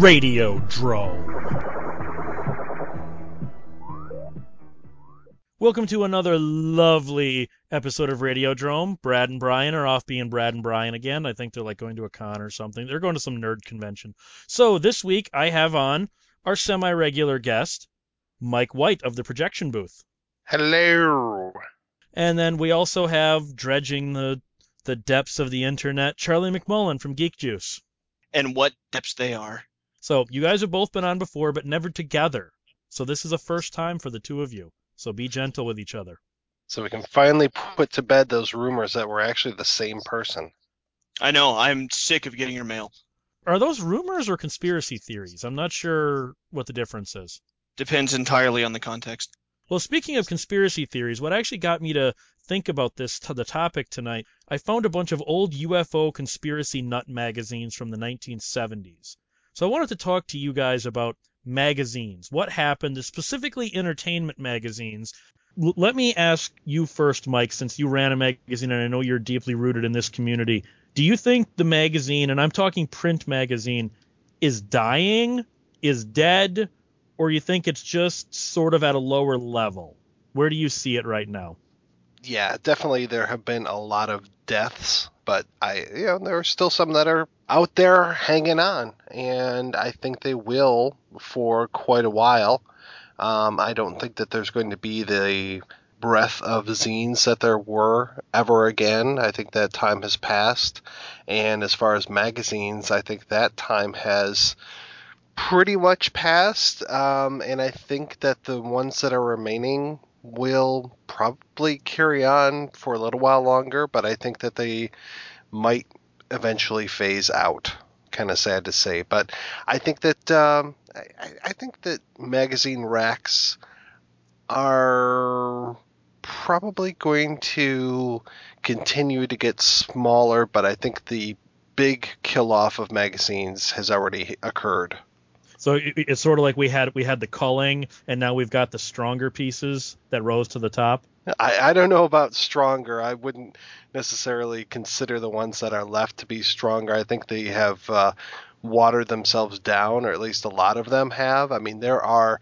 Radio Drome. Welcome to another lovely episode of Radio Drome. Brad and Brian are off being Brad and Brian again. I think they're like going to a con or something. They're going to some nerd convention. So this week I have on our semi-regular guest, Mike White of the Projection Booth. Hello. And then we also have dredging the the depths of the internet, Charlie McMullen from Geek Juice. And what depths they are. So you guys have both been on before, but never together. So this is a first time for the two of you. So be gentle with each other. So we can finally put to bed those rumors that we're actually the same person. I know, I'm sick of getting your mail. Are those rumors or conspiracy theories? I'm not sure what the difference is. Depends entirely on the context. Well, speaking of conspiracy theories, what actually got me to think about this to the topic tonight, I found a bunch of old UFO conspiracy nut magazines from the 1970s. So I wanted to talk to you guys about magazines. What happened, specifically entertainment magazines. L- let me ask you first, Mike, since you ran a magazine and I know you're deeply rooted in this community. Do you think the magazine, and I'm talking print magazine, is dying, is dead, or you think it's just sort of at a lower level? Where do you see it right now? Yeah, definitely there have been a lot of deaths, but I you know there are still some that are out there hanging on, and I think they will for quite a while. Um, I don't think that there's going to be the breadth of zines that there were ever again. I think that time has passed. And as far as magazines, I think that time has pretty much passed. Um, and I think that the ones that are remaining will probably carry on for a little while longer, but I think that they might eventually phase out. Kind of sad to say, but I think that um, I, I think that magazine racks are probably going to continue to get smaller, but I think the big kill off of magazines has already occurred. So it's sort of like we had we had the culling, and now we've got the stronger pieces that rose to the top. I, I don't know about stronger. I wouldn't necessarily consider the ones that are left to be stronger. I think they have uh, watered themselves down, or at least a lot of them have. I mean, there are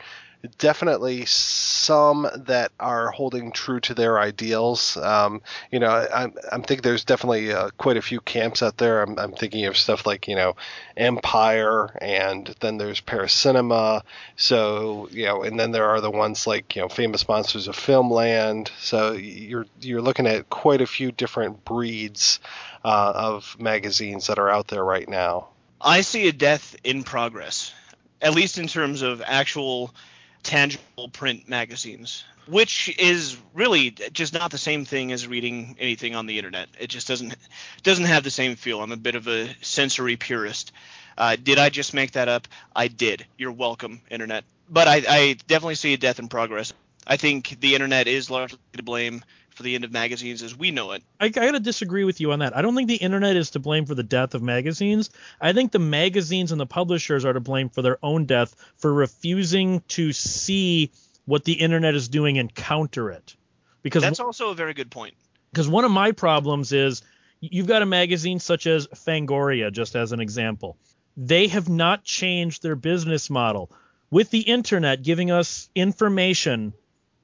definitely some that are holding true to their ideals. Um, you know, I'm, I'm thinking there's definitely uh, quite a few camps out there. I'm, I'm thinking of stuff like, you know, Empire, and then there's Paracinema. So, you know, and then there are the ones like, you know, Famous Monsters of Filmland. So you're, you're looking at quite a few different breeds uh, of magazines that are out there right now. I see a death in progress, at least in terms of actual tangible print magazines, which is really just not the same thing as reading anything on the internet. It just doesn't doesn't have the same feel. I'm a bit of a sensory purist. Uh, did I just make that up? I did. You're welcome, internet. But I, I definitely see a death in progress. I think the internet is largely to blame for the end of magazines as we know it. I, I gotta disagree with you on that. I don't think the internet is to blame for the death of magazines. I think the magazines and the publishers are to blame for their own death for refusing to see what the internet is doing and counter it. Because that's also a very good point. Because one of my problems is you've got a magazine such as Fangoria, just as an example. They have not changed their business model. With the internet giving us information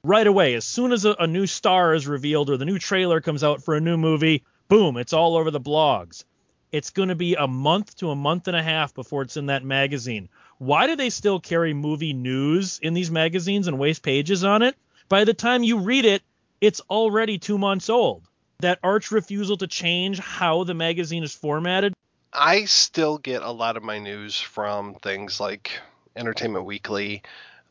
right away. As soon as a, a, new star is revealed or the new trailer comes out for a new movie, boom, it's all over the blogs. It's going to be a month to a month and a half before it's in that magazine. Why do they still carry movie news in these magazines and waste pages on it? By the time you read it, it's already two months old. That arch refusal to change how the magazine is formatted. I still get a lot of my news from things like Entertainment Weekly,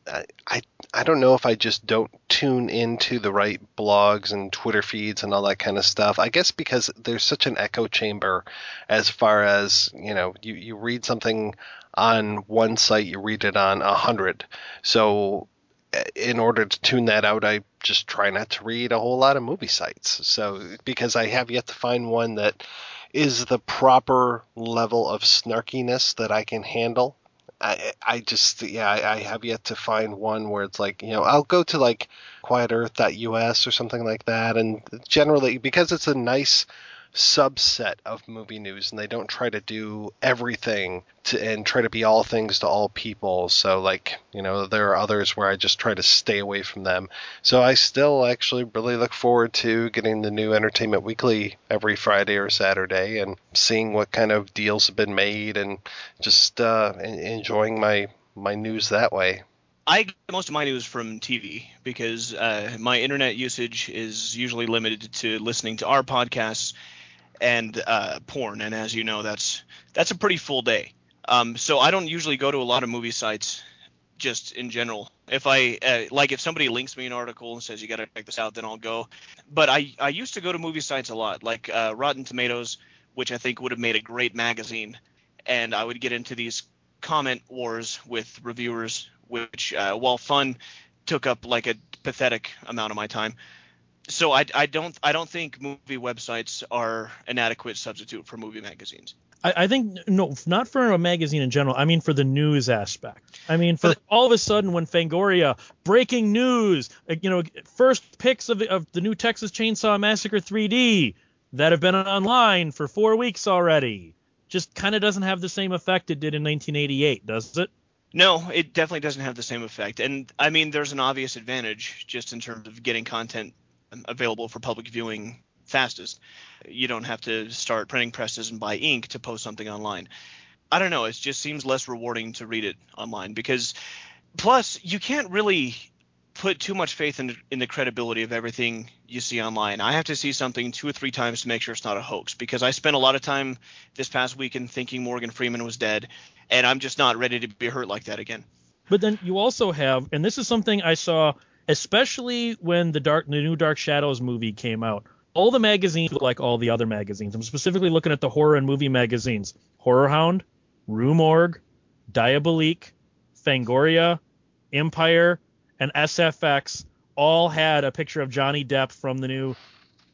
I I don't know if I just don't tune into the right blogs and Twitter feeds and all that kind of stuff. I guess because there's such an echo chamber as far as, you know, you, you read something on one site, you read it on a hundred. So eh, in order to tune that out, I just try not to read a whole lot of movie sites. So because I have yet to find one that is the proper level of snarkiness that I can handle I I just yeah I, I have yet to find one where it's like you know I'll go to like QuietEarth.us or something like that, and generally because it's a nice subset of movie news and they don't try to do everything to and try to be all things to all people. So like you know there are others where i just try to stay away from them. So i still actually really look forward to getting the new entertainment weekly every friday or saturday and seeing what kind of deals have been made and just uh, enjoying my my news that way. I get most of my news from TV because uh, my internet usage is usually limited to listening to our podcasts and uh, porn, and as you know, that's that's a pretty full day. Um, so I don't usually go to a lot of movie sites just in general. If I uh, like, if somebody links me an article and says you got to check this out, then I'll go. But I I used to go to movie sites a lot, like uh, Rotten Tomatoes, which I think would have made a great magazine, and I would get into these comment wars with reviewers, which uh, while fun, took up like a pathetic amount of my time so I, I don't I don't think movie websites are an adequate substitute for movie magazines. I, I think no, not for a magazine in general. I mean for the news aspect. I mean for all of a sudden when Fangoria breaking news, you know, first pics of the, of the new Texas Chainsaw Massacre 3D that have been online for four weeks already, just kind of doesn't have the same effect it did in 1988, does it? No, it definitely doesn't have the same effect. And I mean, there's an obvious advantage just in terms of getting content available for public viewing fastest. You don't have to start printing presses and buy ink to post something online. I don't know. It just seems less rewarding to read it online because, plus, you can't really put too much faith in, in the credibility of everything you see online. I have to see something two or three times to make sure it's not a hoax because I spent a lot of time this past weekend thinking Morgan Freeman was dead, and I'm just not ready to be hurt like that again. But then you also have, and this is something I saw especially when the dark the new Dark Shadows movie came out. All the magazines like all the other magazines. I'm specifically looking at the horror and movie magazines. Horror Hound, Rue Morgue, Diabolique, Fangoria, Empire, and SFX all had a picture of Johnny Depp from the new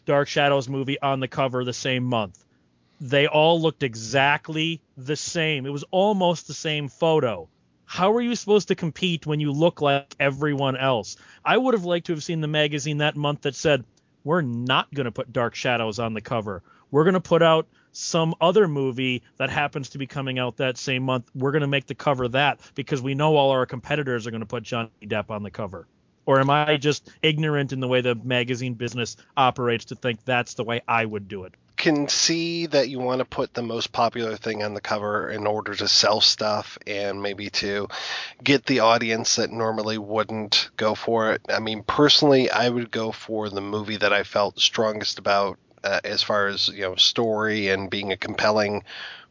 Dark Shadows movie on the cover the same month. They all looked exactly the same. It was almost the same photo how are you supposed to compete when you look like everyone else? I would have liked to have seen the magazine that month that said, we're not going to put Dark Shadows on the cover. We're going to put out some other movie that happens to be coming out that same month. We're going to make the cover that because we know all our competitors are going to put Johnny Depp on the cover. Or am I just ignorant in the way the magazine business operates to think that's the way I would do it? Can see that you want to put the most popular thing on the cover in order to sell stuff and maybe to get the audience that normally wouldn't go for it. I mean, personally, I would go for the movie that I felt strongest about uh, as far as, you know, story and being a compelling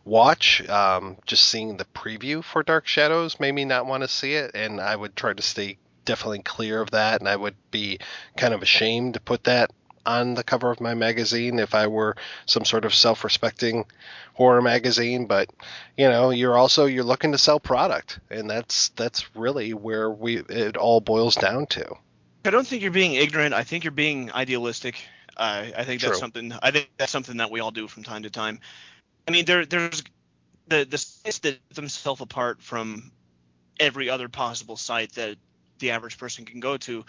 watch. Um, just seeing the preview for Dark Shadows made me not want to see it, and I would try to stay definitely clear of that, and I would be kind of ashamed to put that on the cover of my magazine if I were some sort of self-respecting horror magazine but you know you're also you're looking to sell product and that's that's really where we it all boils down to. I don't think you're being ignorant. I think you're being idealistic. Uh, I think that's something I think that's something that we all do from time to time. I mean there there's the the sites that themselves apart from every other possible site that the average person can go to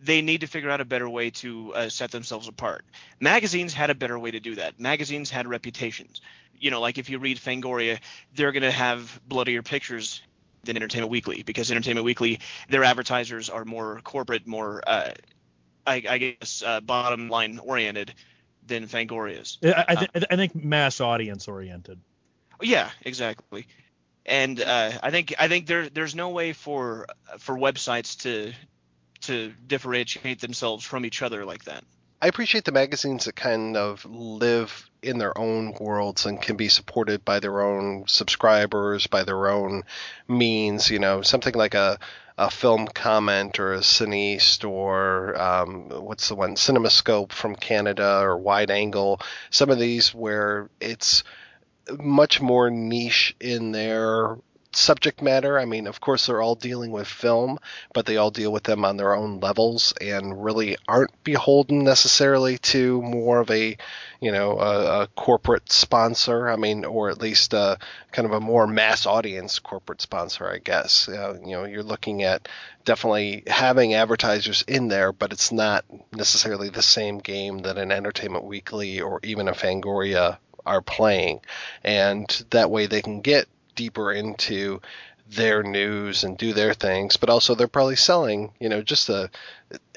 they need to figure out a better way to uh, set themselves apart. Magazines had a better way to do that. Magazines had reputations. You know, like if you read Fangoria, they're going to have bloodier pictures than Entertainment Weekly because Entertainment Weekly, their advertisers are more corporate, more, uh, I, I, guess, uh, bottom line oriented than Fangoria's. I, I, th- I think mass audience oriented. Yeah, exactly and uh, I think I think there there's no way for for websites to to differentiate themselves from each other like that. I appreciate the magazines that kind of live in their own worlds and can be supported by their own subscribers, by their own means. You know, something like a a film comment or a cine or um, what's the one cinemascope from canada or wide angle some of these where it's much more niche in their subject matter. I mean, of course, they're all dealing with film, but they all deal with them on their own levels and really aren't beholden necessarily to more of a, you know, a, a corporate sponsor. I mean, or at least a, kind of a more mass audience corporate sponsor, I guess. Uh, you know, you're looking at definitely having advertisers in there, but it's not necessarily the same game that an Entertainment Weekly or even a Fangoria are playing. And that way they can get deeper into their news and do their things, but also they're probably selling, you know, just a,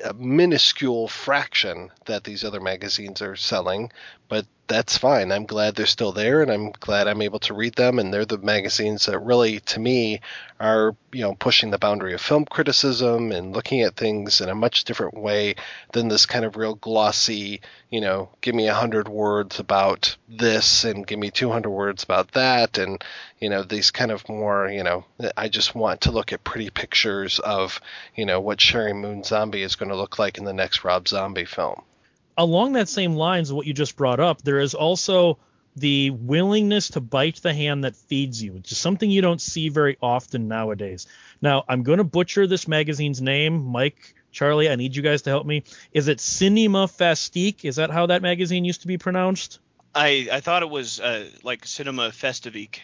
a minuscule fraction that these other magazines are selling, but that's fine. I'm glad they're still there, and I'm glad I'm able to read them. And they're the magazines that really, to me, are you know pushing the boundary of film criticism and looking at things in a much different way than this kind of real glossy, you know, give me a hundred words about this and give me 200 words about that, and you know these kind of more, you know, I just want to look at pretty pictures of you know what Sheri Moon Zombie is going to look like in the next Rob Zombie film along that same lines of what you just brought up, there is also the willingness to bite the hand that feeds you, which is something you don't see very often nowadays. Now, I'm going to butcher this magazine's name, Mike, Charlie. I need you guys to help me. Is it Cinema Fastique? Is that how that magazine used to be pronounced? I I thought it was uh, like Cinema Festivique.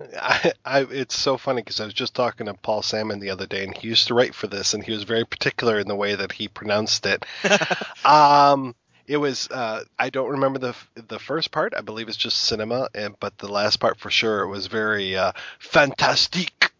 I, I, it's so funny because I was just talking to Paul Sammon the other day, and he used to write for this, and he was very particular in the way that he pronounced it. um, it was uh, I don't remember the the first part. I believe it's just cinema, and but the last part for sure it was very uh, fantastique.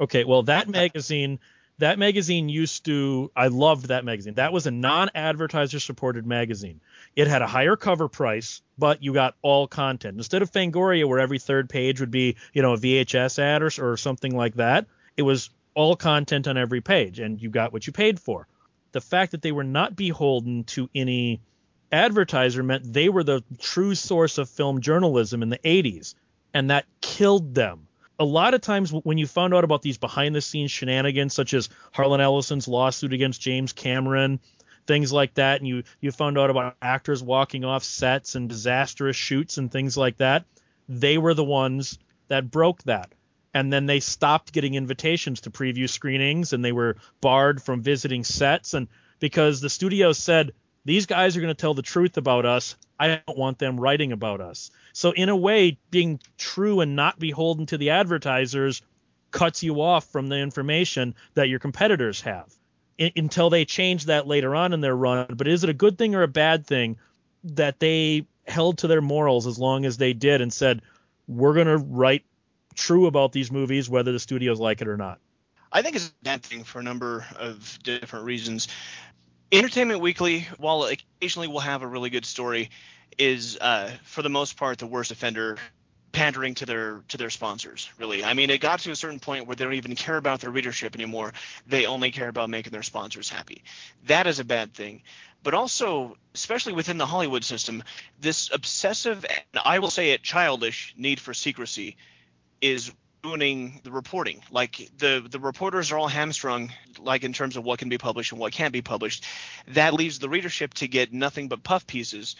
Okay, well that magazine that magazine used to I loved that magazine. That was a non-advertiser supported magazine. It had a higher cover price, but you got all content. Instead of Fangoria where every third page would be, you know, a VHS ad or, or something like that, it was all content on every page and you got what you paid for. The fact that they were not beholden to any advertiser meant they were the true source of film journalism in the 80s, and that killed them. A lot of times when you found out about these behind the scenes shenanigans, such as Harlan Ellison's lawsuit against James Cameron, things like that, and you, you found out about actors walking off sets and disastrous shoots and things like that, they were the ones that broke that. And then they stopped getting invitations to preview screenings and they were barred from visiting sets. And because the studio said, these guys are going to tell the truth about us. I don't want them writing about us. So in a way, being true and not beholden to the advertisers cuts you off from the information that your competitors have Until they change that later on in their run. But is it a good thing or a bad thing that they held to their morals as long as they did and said, we're going to write true about these movies, whether the studios like it or not? I think it's a bad thing for a number of different reasons. Entertainment Weekly, while occasionally will have a really good story, is uh, for the most part the worst offender pandering to their to their sponsors really i mean it got to a certain point where they don't even care about their readership anymore they only care about making their sponsors happy that is a bad thing but also especially within the hollywood system this obsessive and i will say it childish need for secrecy is ruining the reporting. Like the the reporters are all hamstrung, like in terms of what can be published and what can't be published. That leaves the readership to get nothing but puff pieces.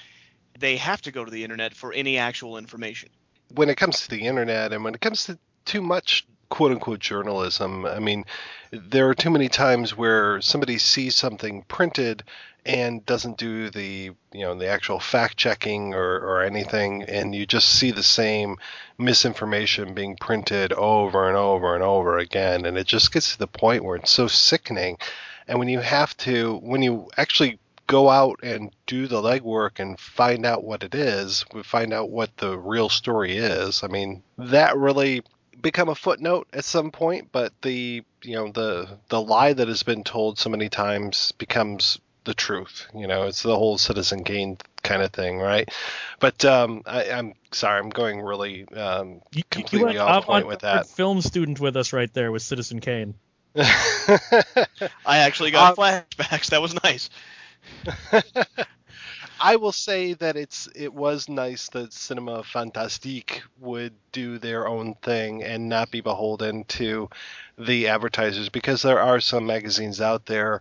They have to go to the internet for any actual information. When it comes to the internet and when it comes to too much quote unquote journalism, I mean, there are too many times where somebody sees something printed and doesn't do the you know the actual fact checking or, or anything and you just see the same misinformation being printed over and over and over again and it just gets to the point where it's so sickening. And when you have to when you actually go out and do the legwork and find out what it is find out what the real story is i mean that really become a footnote at some point but the you know the the lie that has been told so many times becomes the truth. You know, it's the whole Citizen Kane kind of thing, right? But um, I, am sorry, I'm going really um, completely you off point with that. Film student with us right there with Citizen Kane. I actually got um, flashbacks. That was nice. I will say that it's it was nice that Cinema Fantastique would do their own thing and not be beholden to the advertisers because there are some magazines out there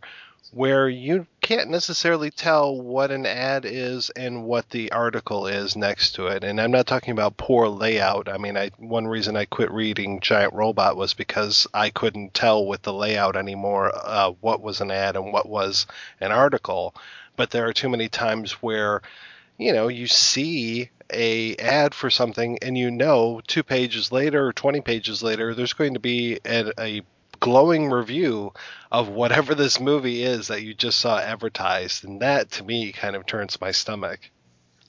where you can't necessarily tell what an ad is and what the article is next to it. And I'm not talking about poor layout. I mean, I one reason I quit reading Giant Robot was because I couldn't tell with the layout anymore uh, what was an ad and what was an article. But there are too many times where you know you see a ad for something and you know two pages later or 20 pages later there's going to be a, a glowing review of whatever this movie is that you just saw advertised, and that to me kind of turns my stomach.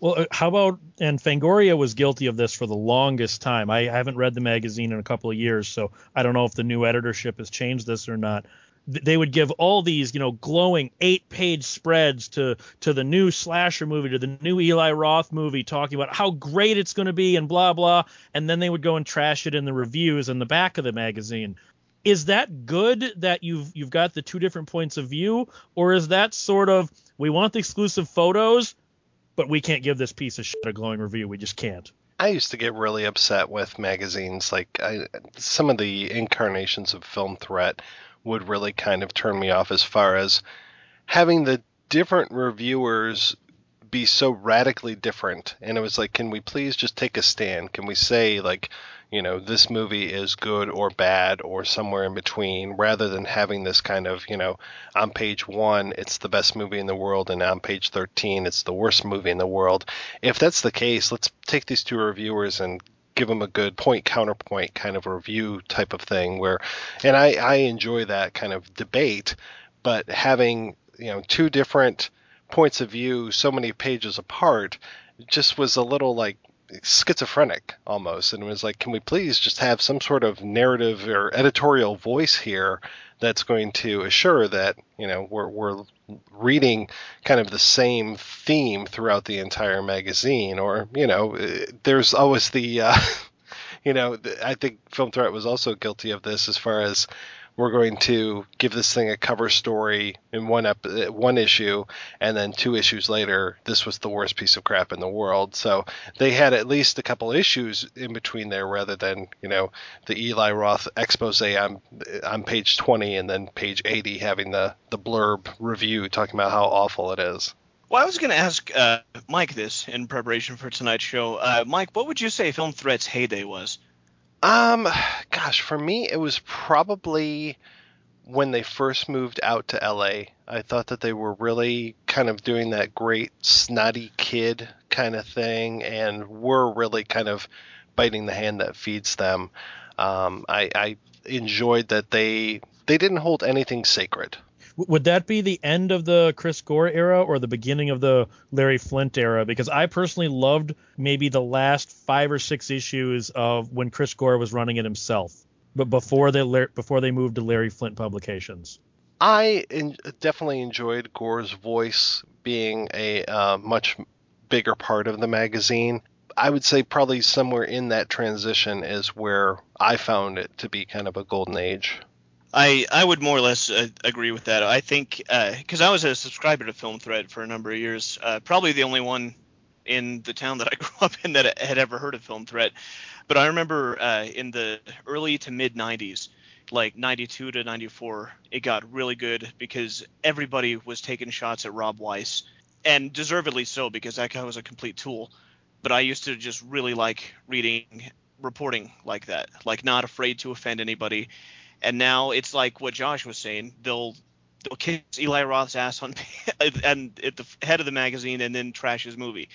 Well, uh, how about and Fangoria was guilty of this for the longest time. I haven't read the magazine in a couple of years, so I don't know if the new editorship has changed this or not. They would give all these, you know, glowing eight-page spreads to to the new slasher movie, to the new Eli Roth movie, talking about how great it's going to be and blah blah, and then they would go and trash it in the reviews in the back of the magazine is that good that you've you've got the two different points of view? Or is that sort of we want the exclusive photos but we can't give this piece of shit a glowing review. We just can't. I used to get really upset with magazines. Like I, some of the incarnations of Film Threat would really kind of turn me off as far as having the different reviewers be so radically different and it was like can we please just take a stand can we say like you know, this movie is good or bad or somewhere in between, rather than having this kind of, you know, on page one, it's the best movie in the world, and on page 13, it's the worst movie in the world. If that's the case, let's take these two reviewers and give them a good point counterpoint kind of review type of thing where and I, I enjoy that kind of debate but having you know two different points of view so many pages apart just was a little like schizophrenic almost. And it was like can we please just have some sort of narrative or editorial voice here that's going to assure that you know we're, we're reading kind of the same theme throughout the entire magazine? Or you know there's always the uh, you know i think film threat was also guilty of this as far as we're going to give this thing a cover story in one ep- one issue, and then two issues later, this was the worst piece of crap in the world. So they had at least a couple issues in between there, rather than you know the Eli Roth expose on on page 20 and then page 80 having the the blurb review talking about how awful it is. Well, I was going to ask uh, Mike this in preparation for tonight's show. Uh, Mike, what would you say Film Threat's heyday was? Um, gosh, for me, it was probably when they first moved out to LA. I thought that they were really kind of doing that great snotty kid kind of thing, and were really kind of biting the hand that feeds them. Um, I, I enjoyed that they they didn't hold anything sacred would that be the end of the Chris Gore era or the beginning of the Larry Flynt era? Because I personally loved maybe the last five or six issues of when Chris Gore was running it himself, but before they before they moved to Larry Flynt Publications. I in, definitely enjoyed Gore's voice being a uh, much bigger part of the magazine. I would say probably somewhere in that transition is where I found it to be kind of a golden age. I I would more or less uh, agree with that. I think because uh, I was a subscriber to Film Threat for a number of years, uh, probably the only one in the town that I grew up in that had ever heard of Film Threat. But I remember uh, in the early to mid 90s, like 92 to 94, it got really good because everybody was taking shots at Rob Weiss, and deservedly so because that guy was a complete tool. But I used to just really like reading reporting like that, like not afraid to offend anybody and now it's like what Josh was saying. They'll they'll kiss Eli Roth's ass on and at the head of the magazine and then trash his movie.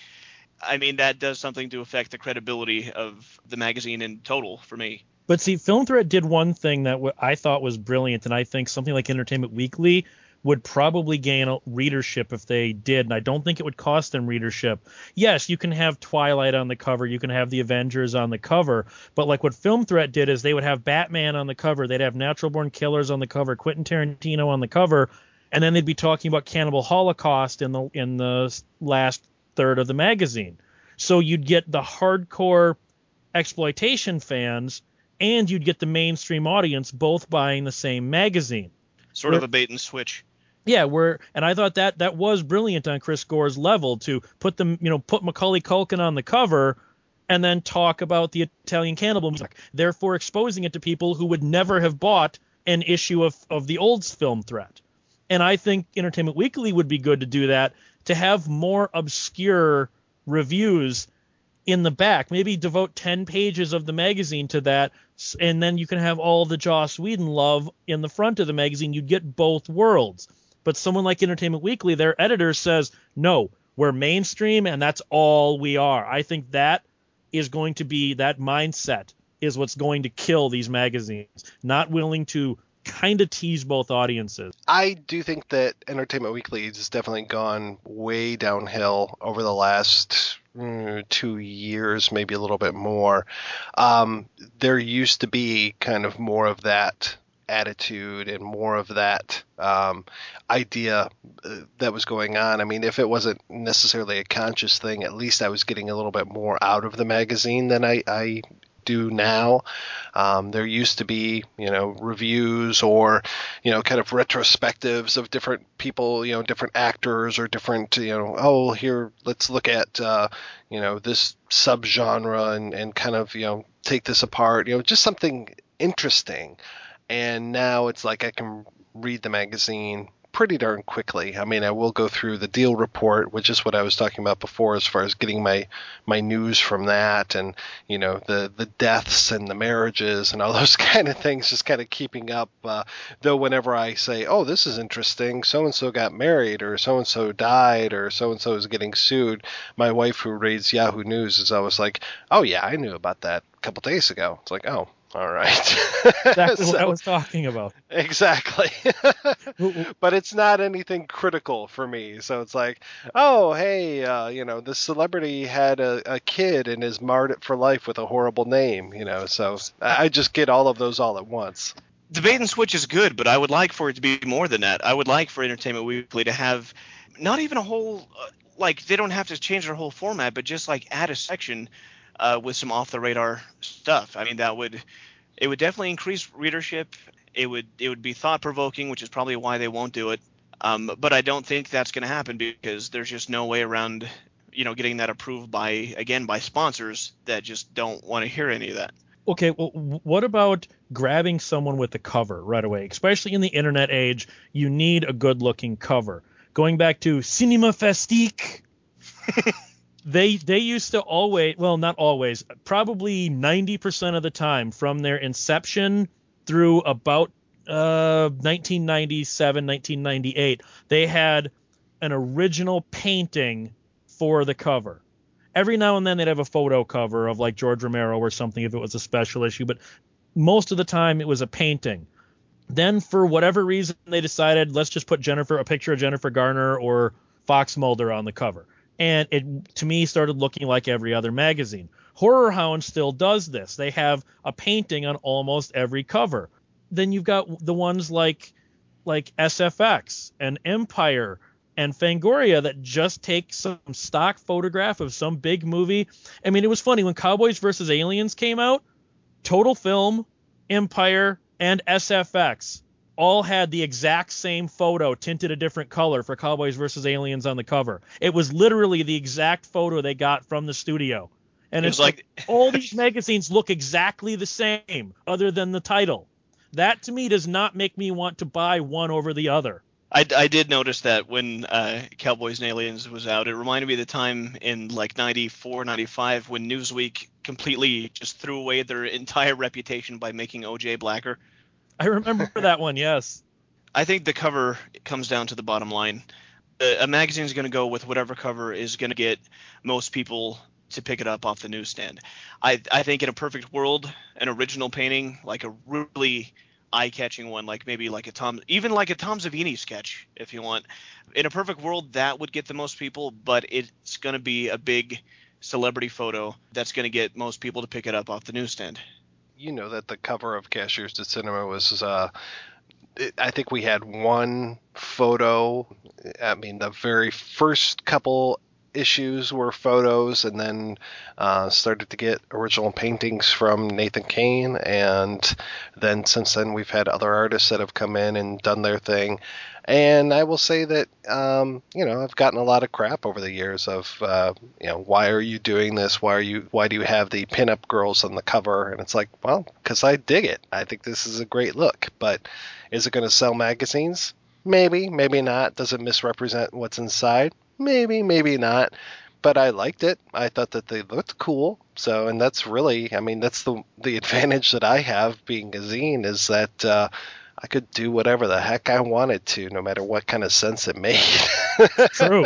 I mean that does something to affect the credibility of the magazine in total for me. But see, Film Threat did one thing that I thought was brilliant, and I think something like Entertainment Weekly would probably gain readership if they did, and I don't think it would cost them readership. Yes, you can have Twilight on the cover, you can have the Avengers on the cover, but like what Film Threat did is they would have Batman on the cover, they'd have Natural Born Killers on the cover, Quentin Tarantino on the cover, and then they'd be talking about Cannibal Holocaust in the in the last third of the magazine. So you'd get the hardcore exploitation fans and you'd get the mainstream audience both buying the same magazine. Sort of a bait and switch. Yeah, where and I thought that that was brilliant on Chris Gore's level to put them, you know, put Macaulay Culkin on the cover and then talk about the Italian cannibal music, therefore exposing it to people who would never have bought an issue of, of the old film threat. And I think Entertainment Weekly would be good to do that to have more obscure reviews in the back. Maybe devote 10 pages of the magazine to that, and then you can have all the Joss Whedon love in the front of the magazine. You'd get both worlds. But someone like Entertainment Weekly, their editor says, no, we're mainstream and that's all we are. I think that is going to be that mindset is what's going to kill these magazines. Not willing to kind of tease both audiences. I do think that Entertainment Weekly has definitely gone way downhill over the last mm, two years, maybe a little bit more. Um, there used to be kind of more of that attitude and more of that um, idea uh, that was going on. I mean, if it wasn't necessarily a conscious thing, at least I was getting a little bit more out of the magazine than I, I do now. Um, there used to be, you know, reviews or, you know, kind of retrospectives of different people, you know, different actors or different, you know, oh, here, let's look at, uh, you know, this subgenre and, and kind of, you know, take this apart, you know, just something interesting. And now it's like I can read the magazine pretty darn quickly. I mean, I will go through the deal report, which is what I was talking about before, as far as getting my my news from that, and you know the the deaths and the marriages and all those kind of things, just kind of keeping up. Uh, though whenever I say, "Oh, this is interesting," so and so got married, or so and so died, or so and so is getting sued, my wife, who reads Yahoo News, is always like, "Oh yeah, I knew about that a couple days ago." It's like, "Oh, all right. exactly so, what I was talking about. Exactly. but it's not anything critical for me. So it's like, oh, hey, uh, you know, this celebrity had a, a, kid and is marred it for life with a horrible name, you know. So I just get all of those all at once. The bait and switch is good, but I would like for it to be more than that. I would like for Entertainment Weekly to have not even a whole, uh, like, they don't have to change their whole format, but just like add a section uh, with some off the radar stuff. I mean, that would it would definitely increase readership. It would it would be thought provoking, which is probably why they won't do it. Um, but I don't think that's going to happen because there's just no way around, you know, getting that approved by again by sponsors that just don't want to hear any of that. Okay, well, what about grabbing someone with the cover right away? Especially in the internet age, you need a good-looking cover. Going back to Cinema Fastique. they they used to always well not always probably 90% of the time from their inception through about uh 1997 1998 they had an original painting for the cover. Every now and then they'd have a photo cover of like george romero or something if it was a special issue but most of the time it was a painting. Then for whatever reason they decided let's just put jennifer a picture of jennifer garner or fox mulder on the cover and it to me started looking like every other magazine. Horror Hound still does this. They have a painting on almost every cover. Then you've got the ones like like SFX and Empire and Fangoria that just take some stock photograph of some big movie. I mean, it was funny when Cowboys versus Aliens came out, Total Film, Empire, and SFX all had the exact same photo tinted a different color for Cowboys versus Aliens on the cover. It was literally the exact photo they got from the studio. And it it's like, like all these magazines look exactly the same other than the title. That to me does not make me want to buy one over the other. I, I did notice that when uh, Cowboys and Aliens was out. It reminded me of the time in like 94, 95 when Newsweek completely just threw away their entire reputation by making OJ blacker. I remember that one. Yes. I think the cover comes down to the bottom line. A, a magazine is going to go with whatever cover is going to get most people to pick it up off the newsstand. I I think in a perfect world, an original painting, like a really eye-catching one, like maybe like a Tom, even like a Tom Savini sketch, if you want. In a perfect world, that would get the most people, but it's going to be a big celebrity photo that's going to get most people to pick it up off the newsstand you know that the cover of Cashiers du Cinemart was. Uh, I think we had one photo. I mean, the very first couple issues were photos, and then uh, started to get original paintings from Nathan Kane, and then since then we've had other artists that have come in and done their thing. And I will say that um, you know I've gotten a lot of crap over the years of uh, you know why are you doing this? Why are you why do you have the pinup girls on the cover? And it's like well because I dig it. I think this is a great look. But is it going to sell magazines? Maybe, maybe not. Does it misrepresent what's inside? Maybe, maybe not. But I liked it. I thought that they looked cool. So, and that's really, I mean, that's the the advantage that I have being a zine is that uh, I could do whatever the heck I wanted to, no matter what kind of sense it made. True.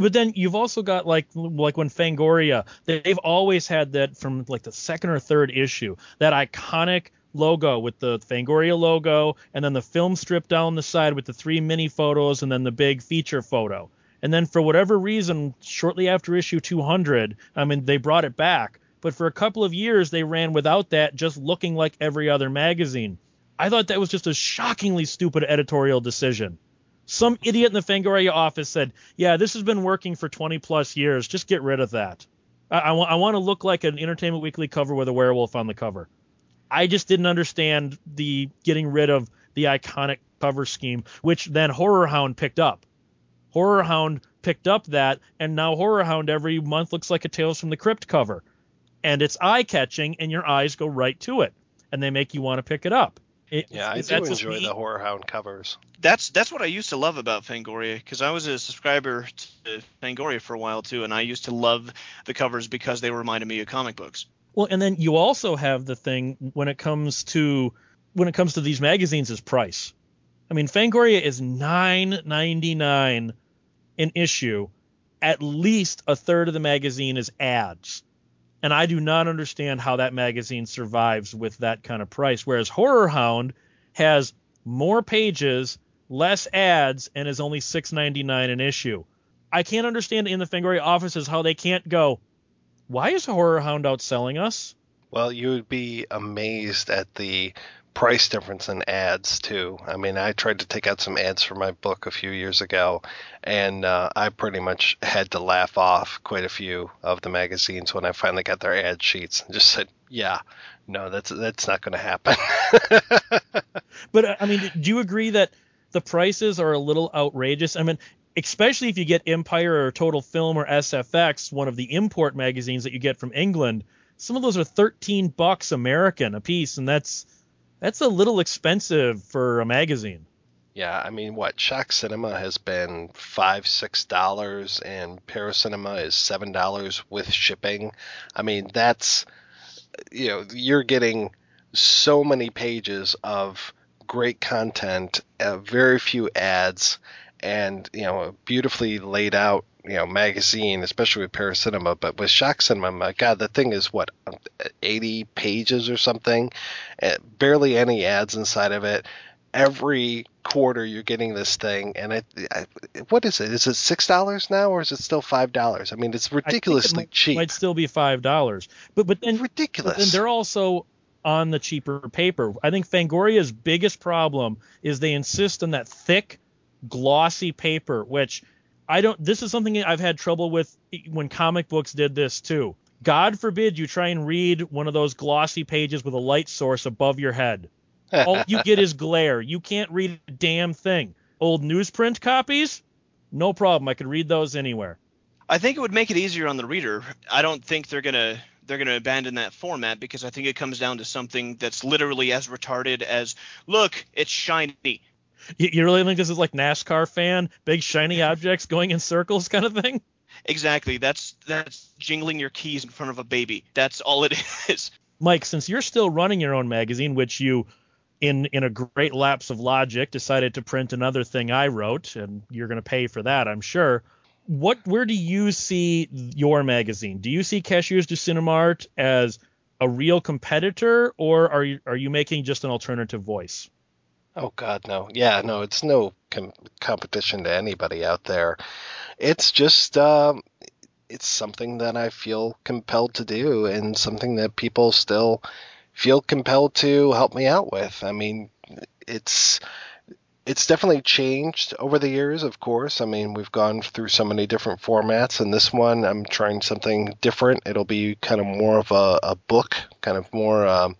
But then you've also got like like when Fangoria, they've always had that from like the second or third issue, that iconic logo with the Fangoria logo and then the film strip down the side with the three mini photos and then the big feature photo. And then for whatever reason, shortly after issue 200, I mean they brought it back, but for a couple of years they ran without that, just looking like every other magazine. I thought that was just a shockingly stupid editorial decision. Some idiot in the Fangoria office said, "Yeah, this has been working for 20 plus years. Just get rid of that. I, I, I want to look like an Entertainment Weekly cover with a werewolf on the cover." I just didn't understand the getting rid of the iconic cover scheme, which then Horror Hound picked up. Horror Hound picked up that, and now Horror Hound every month looks like a Tales from the Crypt cover, and it's eye catching, and your eyes go right to it, and they make you want to pick it up. It, yeah, I do enjoy the Horror Hound covers. That's that's what I used to love about Fangoria because I was a subscriber to Fangoria for a while too, and I used to love the covers because they reminded me of comic books. Well, and then you also have the thing when it comes to when it comes to these magazines is price. I mean, Fangoria is nine ninety nine an issue. At least a third of the magazine is ads. And I do not understand how that magazine survives with that kind of price. Whereas Horror Hound has more pages, less ads, and is only $6.99 an issue. I can't understand in the Fangoria offices how they can't go, why is Horror Hound outselling us? Well, you would be amazed at the price difference in ads too. I mean, I tried to take out some ads for my book a few years ago, and uh, I pretty much had to laugh off quite a few of the magazines when I finally got their ad sheets and just said, "Yeah, no, that's that's not going to happen." but I mean, do you agree that the prices are a little outrageous? I mean, especially if you get Empire or Total Film or SFX, one of the import magazines that you get from England. Some of those are 13 bucks American a piece, and that's that's a little expensive for a magazine. Yeah, I mean, what Shock Cinema has been five, six dollars, and Paracinema is seven dollars with shipping. I mean, that's you know, you're getting so many pages of great content, uh, very few ads, and you know, beautifully laid out you know magazine, especially with Paracinema. But with Shock Cinema, my God, the thing is what 80 pages or something, uh, barely any ads inside of it. Every quarter you're getting this thing, and I, I what is it? Is it six dollars now, or is it still five dollars? I mean, it's ridiculously cheap. it might, cheap. Might still be five dollars, but but then ridiculous. But then they're also on the cheaper paper. I think Fangoria's biggest problem is they insist on that thick, glossy paper, which I don't. This is something I've had trouble with when comic books did this too. God forbid you try and read one of those glossy pages with a light source above your head. All you get is glare. You can't read a damn thing. Old newsprint copies, no problem. I could read those anywhere. I think it would make it easier on the reader. I don't think they're gonna they're gonna abandon that format because I think it comes down to something that's literally as retarded as look, it's shiny. You, you really think this is like NASCAR fan, big shiny objects going in circles kind of thing? Exactly. That's that's jingling your keys in front of a baby. That's all it is. Mike, since you're still running your own magazine, which you in in a great lapse of logic decided to print another thing I wrote, and you're going to pay for that, I'm sure. What where do you see your magazine? Do you see Cashiers du Cinemart as a real competitor, or are you are you making just an alternative voice? Oh God, no. Yeah, no, it's no com- competition to anybody out there. It's just um, it's something that I feel compelled to do, and something that people still feel compelled to help me out with. I mean, it's it's definitely changed over the years, of course. I mean, we've gone through so many different formats, and this one I'm trying something different. It'll be kind of more of a, a book, kind of more. Um,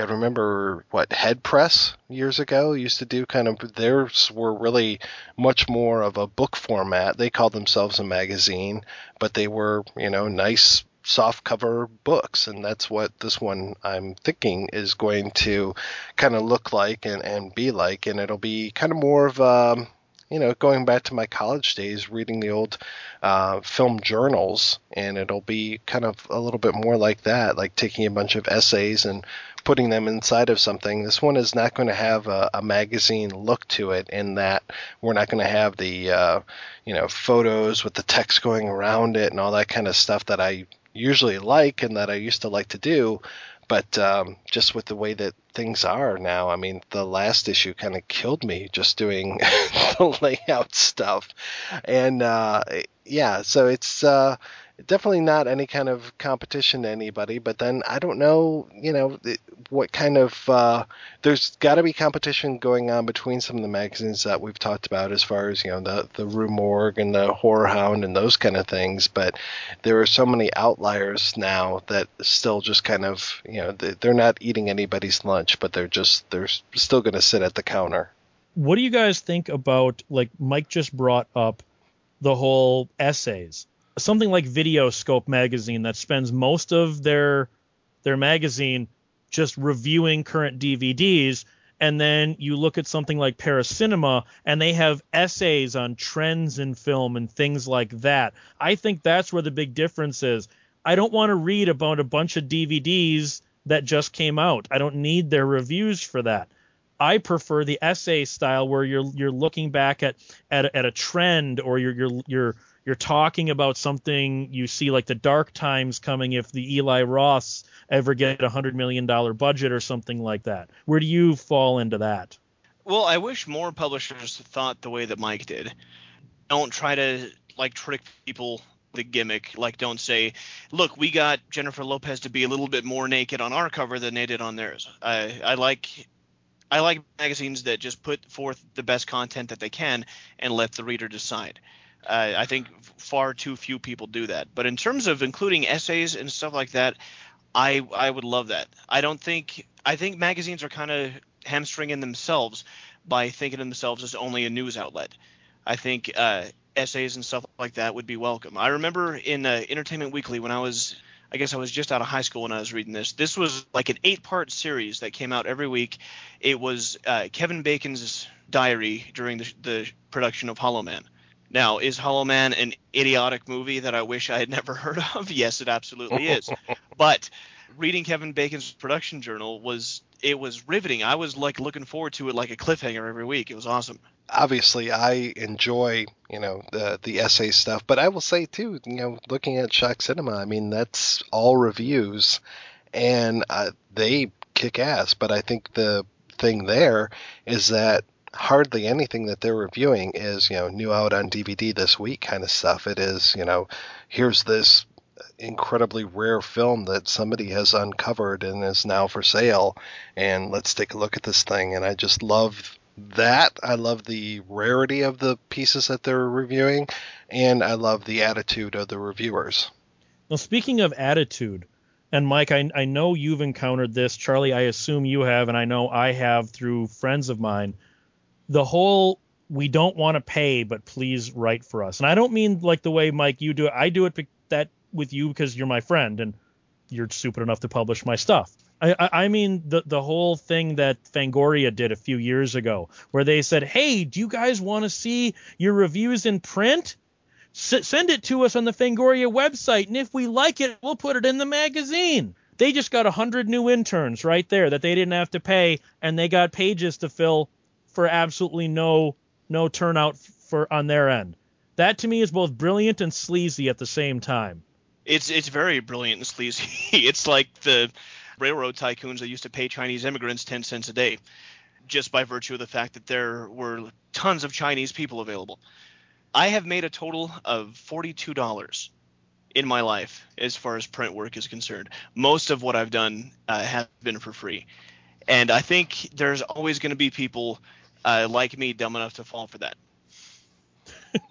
I remember what Head Press years ago used to do. Kind of theirs were really much more of a book format. They called themselves a magazine, but they were you know nice soft cover books, and that's what this one I'm thinking is going to kind of look like and, and be like, and it'll be kind of more of a um, you know, going back to my college days, reading the old uh, film journals, and it'll be kind of a little bit more like that, like taking a bunch of essays and putting them inside of something. This one is not going to have a, a magazine look to it, in that we're not going to have the, uh, you know, photos with the text going around it and all that kind of stuff that I usually like and that I used to like to do. But um, just with the way that things are now, I mean, the last issue kind of killed me just doing the layout stuff. And uh, yeah, so it's uh, definitely not any kind of competition to anybody. But then I don't know, you know, what kind of uh, there's got to be competition going on between some of the magazines that we've talked about, as far as you know, the the Rue Morgue and the Horror Hound and those kind of things. But there are so many outliers now that still just kind of, you know, they're not eating anybody's lunch, but they're just they're still going to sit at the counter. What do you guys think about like Mike just brought up the whole essays? Something like Video Scope magazine that spends most of their their magazine just reviewing current DVDs and then you look at something like Paracinema and they have essays on trends in film and things like that. I think that's where the big difference is. I don't want to read about a bunch of DVDs that just came out. I don't need their reviews for that. I prefer the essay style where you're you're looking back at at, at a trend or you're you're you're you're talking about something you see like the dark times coming if the Eli Roths ever get a hundred million dollar budget or something like that. Where do you fall into that? Well, I wish more publishers thought the way that Mike did. Don't try to like trick people the gimmick. Like, don't say, "Look, we got Jennifer Lopez to be a little bit more naked on our cover than they did on theirs." I, I like, I like magazines that just put forth the best content that they can and let the reader decide. Uh, I think far too few people do that. But in terms of including essays and stuff like that, I I would love that. I don't think I think magazines are kind of hamstringing themselves by thinking of themselves as only a news outlet. I think uh, essays and stuff like that would be welcome. I remember in uh, Entertainment Weekly when I was I guess I was just out of high school when I was reading this. This was like an eight-part series that came out every week. It was uh, Kevin Bacon's diary during the, the production of Hollow Man. Now, is Hollow Man an idiotic movie that I wish I had never heard of? Yes, it absolutely is. but reading Kevin Bacon's production journal was it was riveting. I was like looking forward to it like a cliffhanger every week. It was awesome. Obviously, I enjoy you know the the essay stuff, but I will say too, you know, looking at Shock Cinema, I mean that's all reviews, and uh, they kick ass. But I think the thing there is that hardly anything that they're reviewing is you know new out on DVD this week kind of stuff. It is you know here's this incredibly rare film that somebody has uncovered and is now for sale, and let's take a look at this thing. And I just love that. I love the rarity of the pieces that they're reviewing, and I love the attitude of the reviewers. Now, speaking of attitude, and Mike, I, I know you've encountered this. Charlie, I assume you have, and I know I have through friends of mine the whole we don't want to pay, but please write for us. And I don't mean like the way Mike you do it. I do it that with you because you're my friend and you're stupid enough to publish my stuff. I, I, mean the the whole thing that Fangoria did a few years ago, where they said, "Hey, do you guys want to see your reviews in print? S- send it to us on the Fangoria website, and if we like it, we'll put it in the magazine." They just got a hundred new interns right there that they didn't have to pay, and they got pages to fill for absolutely no no turnout for on their end. That to me is both brilliant and sleazy at the same time. It's it's very brilliant and sleazy. it's like the railroad tycoons that used to pay Chinese immigrants 10 cents a day just by virtue of the fact that there were tons of Chinese people available. I have made a total of $42 in my life as far as print work is concerned. Most of what I've done uh, has been for free. And I think there's always going to be people uh, like me dumb enough to fall for that.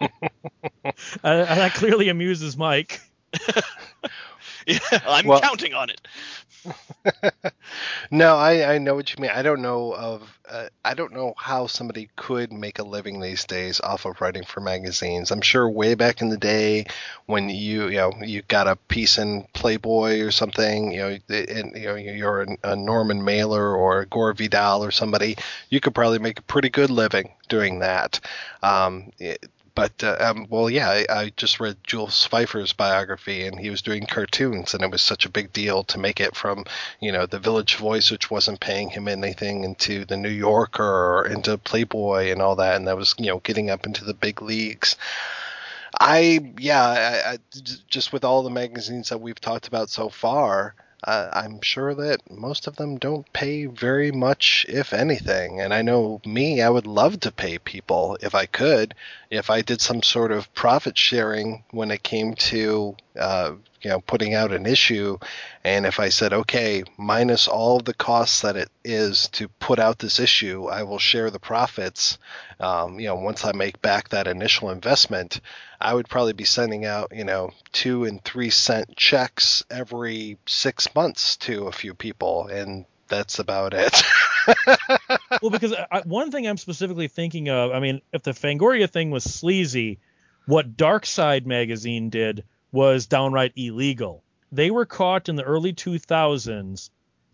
uh, that clearly amuses Mike. yeah, I'm well, counting on it. no, I, I know what you mean. I don't know of uh, I don't know how somebody could make a living these days off of writing for magazines. I'm sure way back in the day when you you know you got a piece in Playboy or something, you know, and you know you're a, Norman Mailer or Gore Vidal or somebody, you could probably make a pretty good living doing that. Um, it, but uh, um, well, yeah, I, I, just read Jules Feiffer's biography, and he was doing cartoons, and it was such a big deal to make it from you know the Village Voice, which wasn't paying him anything, into the New Yorker or into Playboy and all that, and that was you know getting up into the big leagues. I yeah, I, I, just with all the magazines that we've talked about so far, uh, I'm sure that most of them don't pay very much, if anything. And I know me, I would love to pay people if I could, if I did some sort of profit sharing when it came to, uh, you know, putting out an issue. And if I said, okay, minus all the costs that it is to put out this issue, I will share the profits. Um, you know, once I make back that initial investment, I would probably be sending out, you know, two and three cent checks every six months to a few people, and that's about it. well, because I, one thing I'm specifically thinking of, I mean, if the Fangoria thing was sleazy, what Dark Side magazine did was downright illegal. They were caught in the early 2000s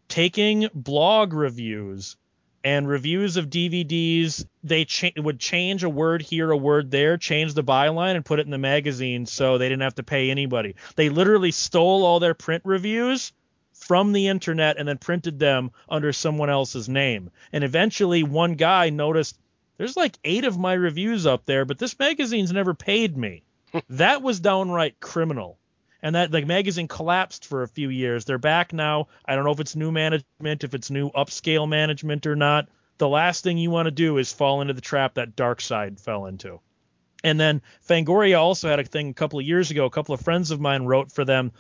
taking blog reviews and reviews of DVDs, they cha- would change a word here, a word there, change the byline, and put it in the magazine so they didn't have to pay anybody. They literally stole all their print reviews from the internet and then printed them under someone else's name. And eventually, one guy noticed there's like eight of my reviews up there, but this magazine's never paid me. That was downright criminal and that the magazine collapsed for a few years. They're back now. I don't know if it's new management, if it's new upscale management or not. The last thing you want to do is fall into the trap that Dark Side fell into. And then Fangoria also had a thing a couple of years ago. A couple of friends of mine wrote for them,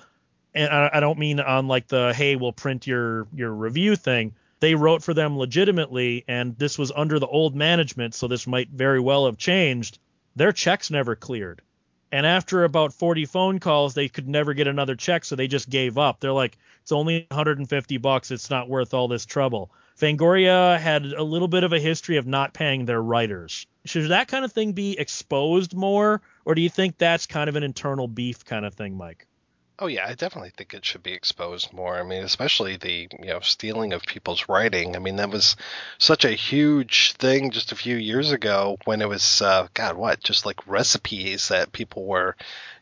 and I, I don't mean on like the hey, we'll print your your review thing. They wrote for them legitimately, and this was under the old management, so this might very well have changed. Their checks never cleared. And after about 40 phone calls, they could never get another check, so they just gave up. They're like, it's only 150 bucks. It's not worth all this trouble. Fangoria had a little bit of a history of not paying their writers. Should that kind of thing be exposed more, or do you think that's kind of an internal beef kind of thing, Mike? Oh yeah, I definitely think it should be exposed more. I mean, especially the you know stealing of people's writing. I mean, that was such a huge thing just a few years ago when it was uh, God, what just like recipes that people were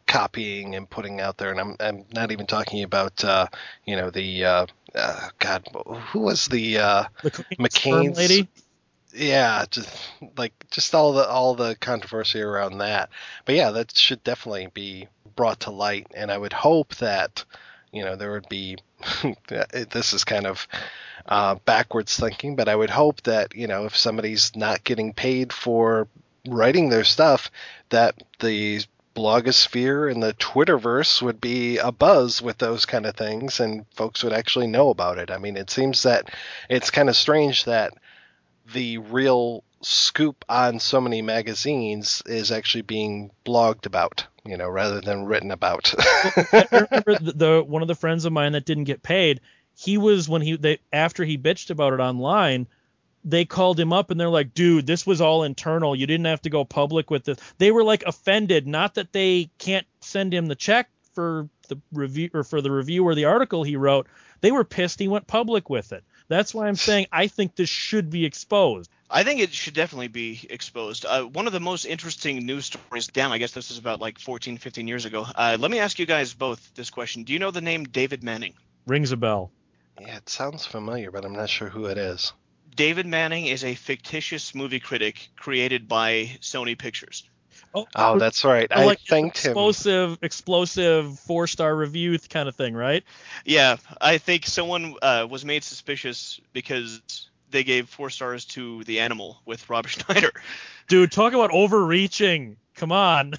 copying and putting out there. And I'm I'm not even talking about uh, you know the uh, uh, God, who was the uh, the McCain's lady? yeah, just like just all the all the controversy around that. But yeah, that should definitely be brought to light, and I would hope that you know there would be. this is kind of uh, backwards thinking, but I would hope that you know if somebody's not getting paid for writing their stuff, that the blogosphere and the Twitterverse would be a buzz with those kind of things, and folks would actually know about it. I mean, it seems that it's kind of strange that the real scoop on so many magazines is actually being blogged about, you know, rather than written about. I remember the, the, one of the friends of mine that didn't get paid. He was when he they after he bitched about it online, they called him up and they're like, "Dude, this was all internal. You didn't have to go public with this." They were like offended, not that they can't send him the check for the review or for the review or the article he wrote. They were pissed he went public with it. That's why I'm saying I think this should be exposed. I think it should definitely be exposed. Uh, one of the most interesting news stories, damn, I guess this is about like 14, 15 years ago. Uh, let me ask you guys both this question. Do you know the name David Manning? Rings a bell. Yeah, it sounds familiar, but I'm not sure who it is. David Manning is a fictitious movie critic created by Sony Pictures. Oh, oh that's right. I like thanked explosive, him. Explosive, four star review kind of thing, right? Yeah, I think someone uh, was made suspicious because they gave four stars to The Animal with Rob Schneider. Dude, talk about overreaching. Come on.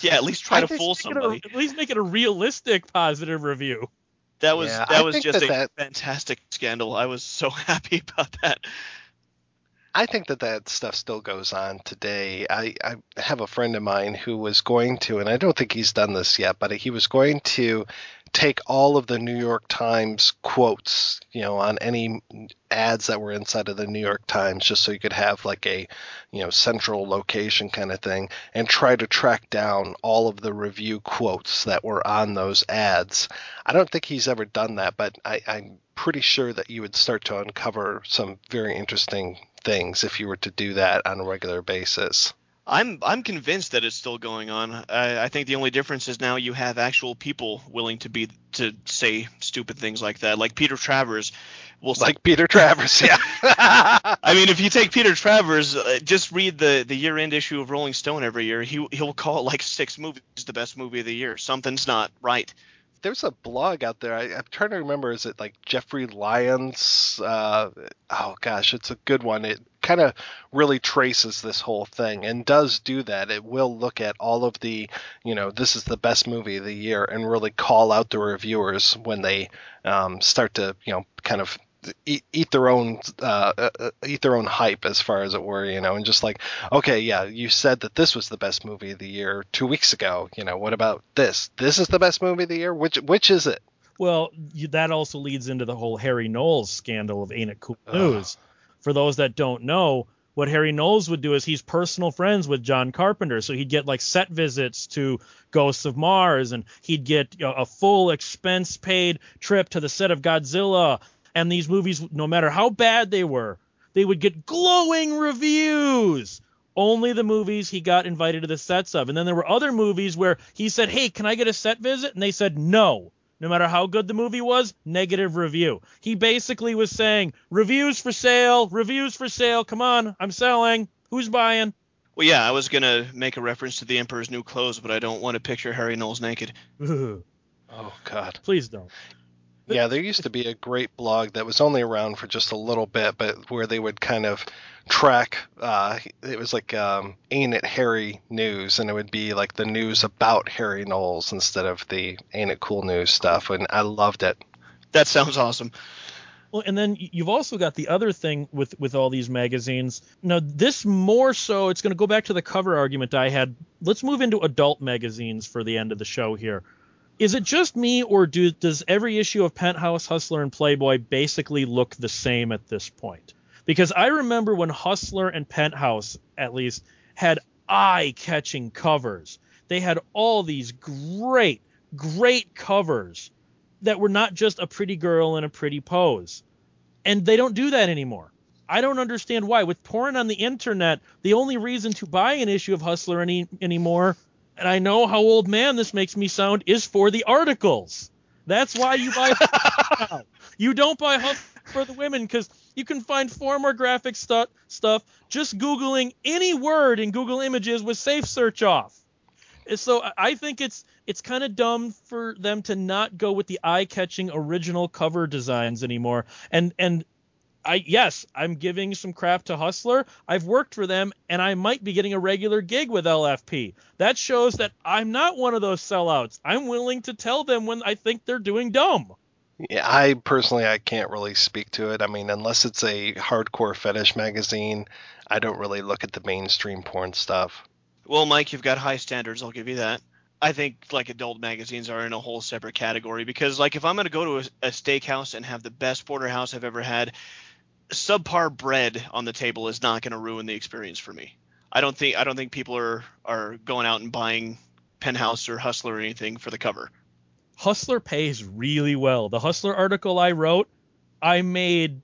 Yeah, at least try I to fool somebody. A, at least make it a realistic positive review. That was yeah, that I was just that a that... fantastic scandal. I was so happy about that. I think that that stuff still goes on today. I, I have a friend of mine who was going to, and I don't think he's done this yet, but he was going to take all of the New York Times quotes, you know, on any ads that were inside of the New York Times, just so you could have like a, you know, central location kind of thing, and try to track down all of the review quotes that were on those ads. I don't think he's ever done that, but I, I'm pretty sure that you would start to uncover some very interesting things if you were to do that on a regular basis. I'm I'm convinced that it's still going on. I, I, think the only difference is now you have actual people willing to be to say stupid things like that, like Peter Travers. Will like Peter Travers, yeah. I mean, if you take Peter Travers, uh, just read the the year end issue of Rolling Stone every year. He he'll call like six movies the best movie of the year. Something's not right there's a blog out there. I, am trying to remember. Is it like Jeffrey Lyons? Uh, oh gosh, it's a good one. It kind of really traces this whole thing and does do that. It will look at all of the, you know, this is the best movie of the year, and really call out the reviewers when they um, start to, you know, kind of eat, eat their own uh, uh, uh, eat their own hype as far as it were you know and just like okay yeah you said that this was the best movie of the year two weeks ago you know what about this? This is the best movie of the year? Which which is it? Well you, that also leads into the whole harry knowles scandal of ain't it cool news. For those that don't know what Harry Knowles would do is he's personal friends with John Carpenter, so he'd get like set visits to Ghosts of Mars, and he'd get you know, a full expense paid trip to the set of Godzilla, and these movies, no matter how bad they were, they would get glowing reviews. Only the movies he got invited to the sets of. And then there were other movies where he said, Hey, can I get a set visit? And they said, No. No matter how good the movie was, negative review. He basically was saying, Reviews for sale, reviews for sale. Come on, I'm selling. Who's buying? Well, yeah, I was going to make a reference to The Emperor's New Clothes, but I don't want to picture Harry Knowles naked. oh, God. Please don't. Yeah, there used to be a great blog that was only around for just a little bit, but where they would kind of track. Uh, it was like um, Ain't It Harry news, and it would be like the news about Harry Knowles instead of the Ain't It Cool news stuff, and I loved it. That sounds awesome. Well, and then you've also got the other thing with with all these magazines. Now, this more so, it's going to go back to the cover argument I had. Let's move into adult magazines for the end of the show here is it just me or do does every issue of Penthouse, Hustler, and Playboy basically look the same at this point? Because I remember when Hustler and Penthouse, at least, had eye-catching covers. They had all these great, great covers that were not just a pretty girl in a pretty pose. And they don't do that anymore. I don't understand why. With porn on the internet, the only reason to buy an issue of Hustler any anymore and I know how old man this makes me sound, is for the articles. That's why you buy You don't buy Huff for the women because you can find far more graphic stu- stuff just Googling any word in Google Images with safe search off. So I think it's it's kind of dumb for them to not go with the eye-catching original cover designs anymore and and I yes, I'm giving some crap to Hustler. I've worked for them and I might be getting a regular gig with LFP. That shows that I'm not one of those sellouts. I'm willing to tell them when I think they're doing dumb. Yeah, I personally I can't really speak to it. I mean, unless it's a hardcore fetish magazine, I don't really look at the mainstream porn stuff. Well, Mike, you've got high standards. I'll give you that. I think like adult magazines are in a whole separate category because like if I'm going to go to a, a steakhouse and have the best porterhouse I've ever had, subpar bread on the table is not going to ruin the experience for me. I don't think I don't think people are are going out and buying Penthouse or Hustler or anything for the cover. Hustler pays really well. The Hustler article I wrote, I made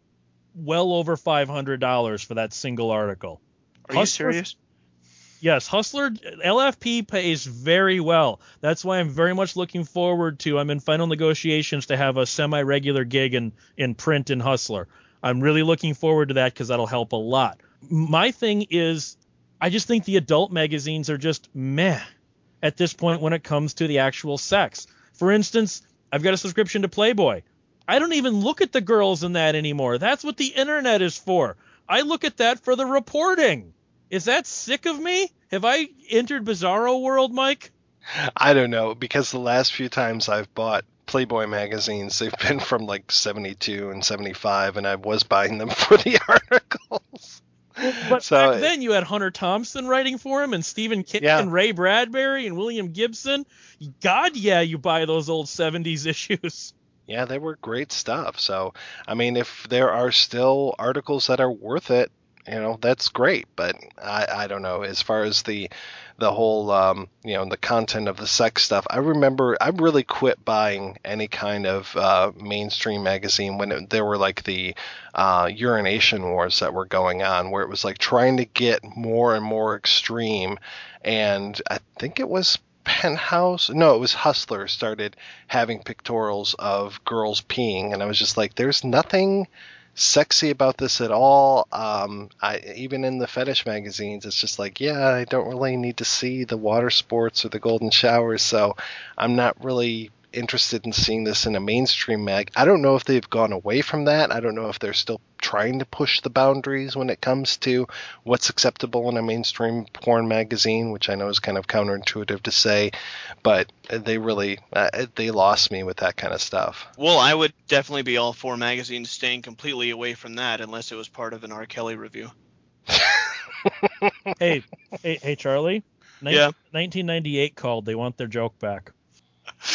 well over five hundred dollars for that single article. Are Hustler, you serious? Yes, Hustler LFP pays very well. That's why I'm very much looking forward to. I'm in final negotiations to have a semi-regular gig in in print in Hustler. I'm really looking forward to that because that'll help a lot. My thing is, I just think the adult magazines are just meh at this point when it comes to the actual sex. For instance, I've got a subscription to Playboy. I don't even look at the girls in that anymore. That's what the internet is for. I look at that for the reporting. Is that sick of me? Have I entered Bizarro World, Mike? I don't know because the last few times I've bought Playboy magazines. They've been from like 72 and 75, and I was buying them for the articles. But So- back then you had Hunter Thompson writing for him and Stephen King Yeah. and Ray Bradbury and William Gibson. God, yeah, you buy those old 70s issues. Yeah, they were great stuff. So, I mean, if there are still articles that are worth it, you know, that's great. But I, I don't know. As far as the the whole, um, you know, the content of the sex stuff, I remember I really quit buying any kind of uh, mainstream magazine when it, there were like the uh, urination wars that were going on, where it was like trying to get more and more extreme. And I think it was Penthouse. No, it was Hustler started having pictorials of girls peeing, and I was just like, "There's nothing sexy about this at all." Um, I even in the fetish magazines, it's just like, yeah, I don't really need to see the water sports or the golden showers, so I'm not really interested in seeing this in a mainstream mag. I don't know if they've gone away from that. I don't know if they're still trying to push the boundaries when it comes to what's acceptable in a mainstream porn magazine, which I know is kind of counterintuitive to say, but they really uh, they lost me with that kind of stuff. Well, I would definitely be all for magazines staying completely away from that unless it was part of an R. Kelly review. hey, hey, hey, Charlie. Nin- Yeah. 1998 called. They want their joke back.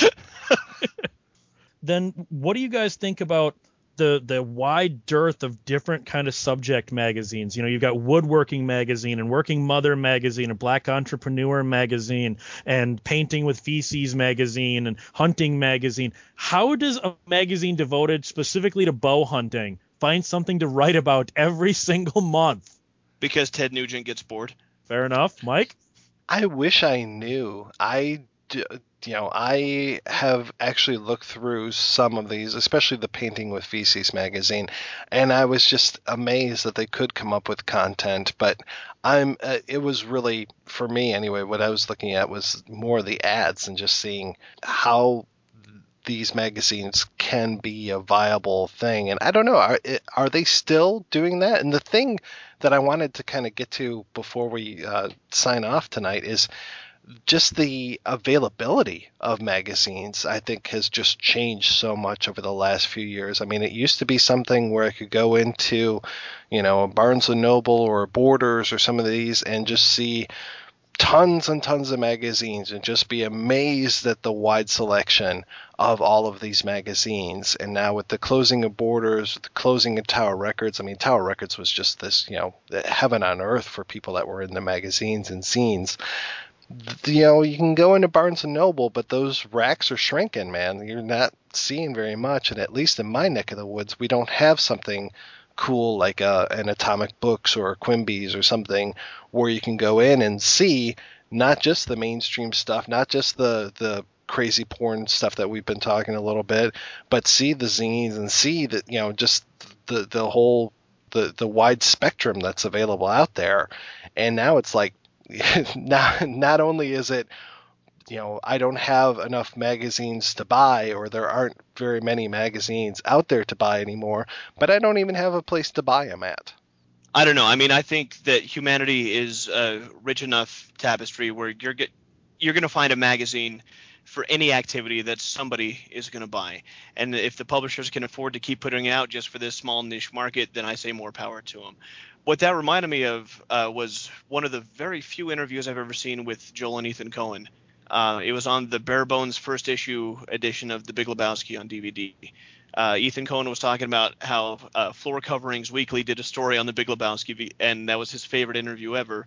then what do you guys think about the the wide dearth of different kind of subject magazines? You know, you've got Woodworking Magazine and Working Mother Magazine and Black Entrepreneur Magazine and Painting with Feces Magazine and Hunting Magazine. How does a magazine devoted specifically to bow hunting find something to write about every single month? Because Ted Nugent gets bored. Fair enough, Mike. I wish I knew. I, d- you know, I have actually looked through some of these, especially the Painting with Feces magazine, and I was just amazed that they could come up with content. But I'm, uh, it was really for me anyway. What I was looking at was more the ads and just seeing how these magazines can be a viable thing. And I don't know, are are they still doing that? And the thing that I wanted to kind of get to before we uh, sign off tonight is just the availability of magazines i think has just changed so much over the last few years i mean it used to be something where i could go into you know barnes and noble or borders or some of these and just see tons and tons of magazines and just be amazed at the wide selection of all of these magazines. And now with the closing of Borders, the closing of Tower Records, I mean, Tower Records was just this, you know, heaven on earth for people that were in the magazines and scenes. You know, you can go into Barnes and Noble, but those racks are shrinking, man. You're not seeing very much. And at least in my neck of the woods, we don't have something cool like a, an Atomic Books or Quimby's or something where you can go in and see not just the mainstream stuff, not just the the crazy porn stuff that we've been talking a little bit, but see the zines and see that you know just the the whole the the wide spectrum that's available out there. And now it's like not not only is it you know, I don't have enough magazines to buy, or there aren't very many magazines out there to buy anymore, but I don't even have a place to buy them at. I don't know. I mean, I think that humanity is a rich enough tapestry where you're get you're going to find a magazine for any activity that somebody is going to buy. And if the publishers can afford to keep putting it out just for this small niche market, then I say more power to them. What that reminded me of uh, was one of the very few interviews I've ever seen with Joel and Ethan Coen. Uh, it was on the bare bones first issue edition of The Big Lebowski on DVD. Uh, Ethan Coen was talking about how uh, Floor Coverings Weekly did a story on The Big Lebowski, and that was his favorite interview ever.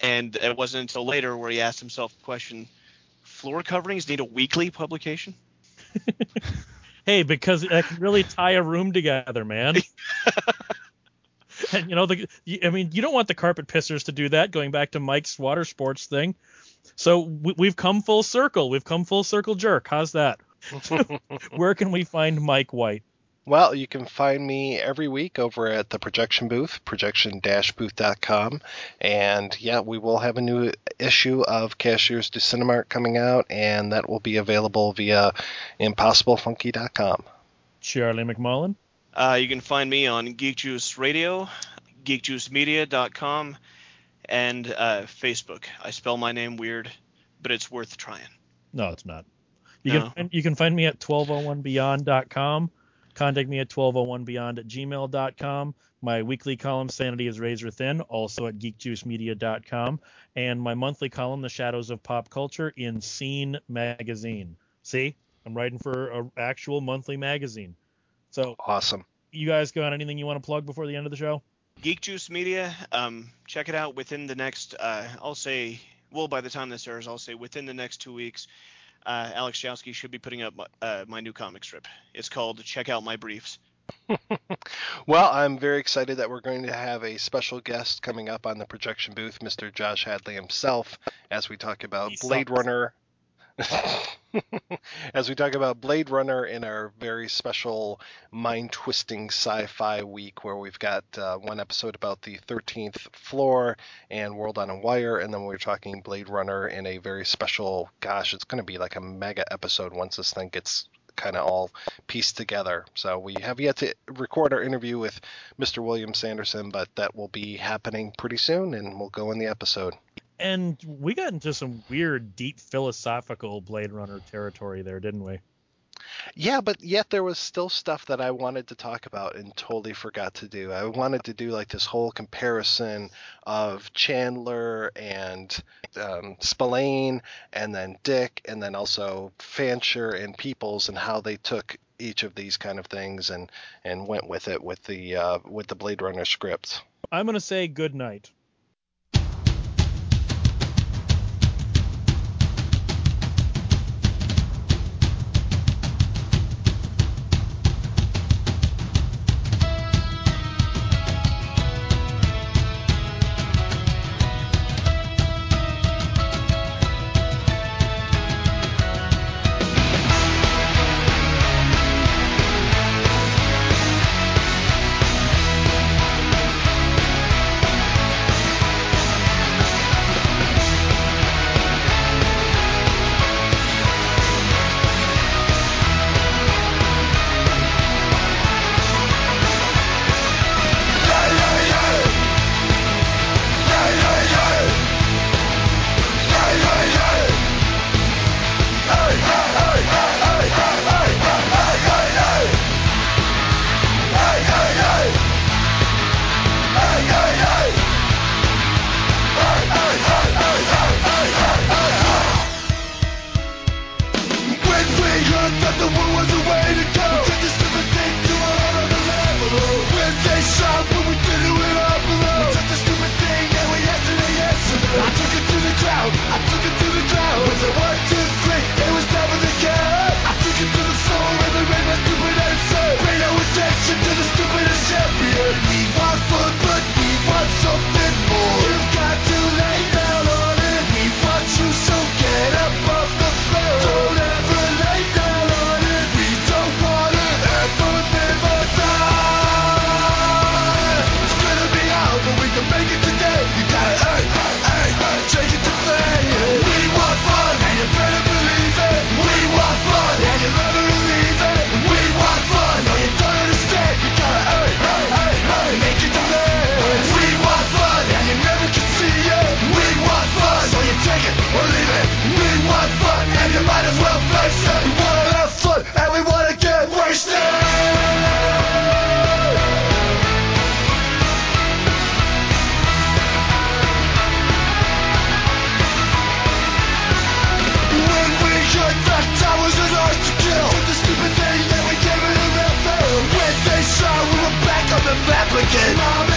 And it wasn't until later where he asked himself the question: Floor coverings need a weekly publication? Hey, because it can really tie a room together, man. and you know, the I mean, you don't want the carpet pissers to do that. Going back to Mike's water sports thing. So we, we've come full circle. We've come full circle, jerk. How's that? Where can we find Mike White? Well, you can find me every week over at the projection booth, projection-booth.com. And yeah, we will have a new issue of Cashiers du Cinemart coming out, and that will be available via impossiblefunky.com. Charlie McMullen. Uh, you can find me on Geek Juice Radio, geekjuicemedia.com, and uh, Facebook. I spell my name weird, but it's worth trying. No, it's not. You No. can find, you can find me at 1201beyond.com Contact me at 1201beyond at gmail.com. My weekly column, Sanity is Razor Thin, also at geekjuicemedia.com. And my monthly column, The Shadows of Pop Culture, in Scene Magazine. See, I'm writing for an actual monthly magazine. So awesome. You guys got anything you want to plug before the end of the show? Geek Juice Media, um, check it out within the next, uh, I'll say, well, by the time this airs, I'll say within the next two weeks, uh, Alex Jowski should be putting up my, uh, my new comic strip. It's called Check Out My Briefs. well, I'm very excited that we're going to have a special guest coming up on the projection booth, Mr. Josh Hadley himself, as we talk about he Blade sucks. Runner As we talk about Blade Runner in our very special mind twisting sci fi week, where we've got uh, one episode about the 13th floor and World on a Wire, and then we're talking Blade Runner in a very special, gosh, it's going to be like a mega episode once this thing gets kind of all pieced together. So we have yet to record our interview with Mr. William Sanderson, but that will be happening pretty soon, and we'll go in the episode and we got into some weird, deep philosophical Blade Runner territory there, didn't we? Yeah, but yet there was still stuff that I wanted to talk about and totally forgot to do. I wanted to do like this whole comparison of Chandler and um, Spillane, and then Dick, and then also Fancher and Peoples, and how they took each of these kind of things and and went with it with the uh, with the Blade Runner scripts. I'm gonna say good night. Again.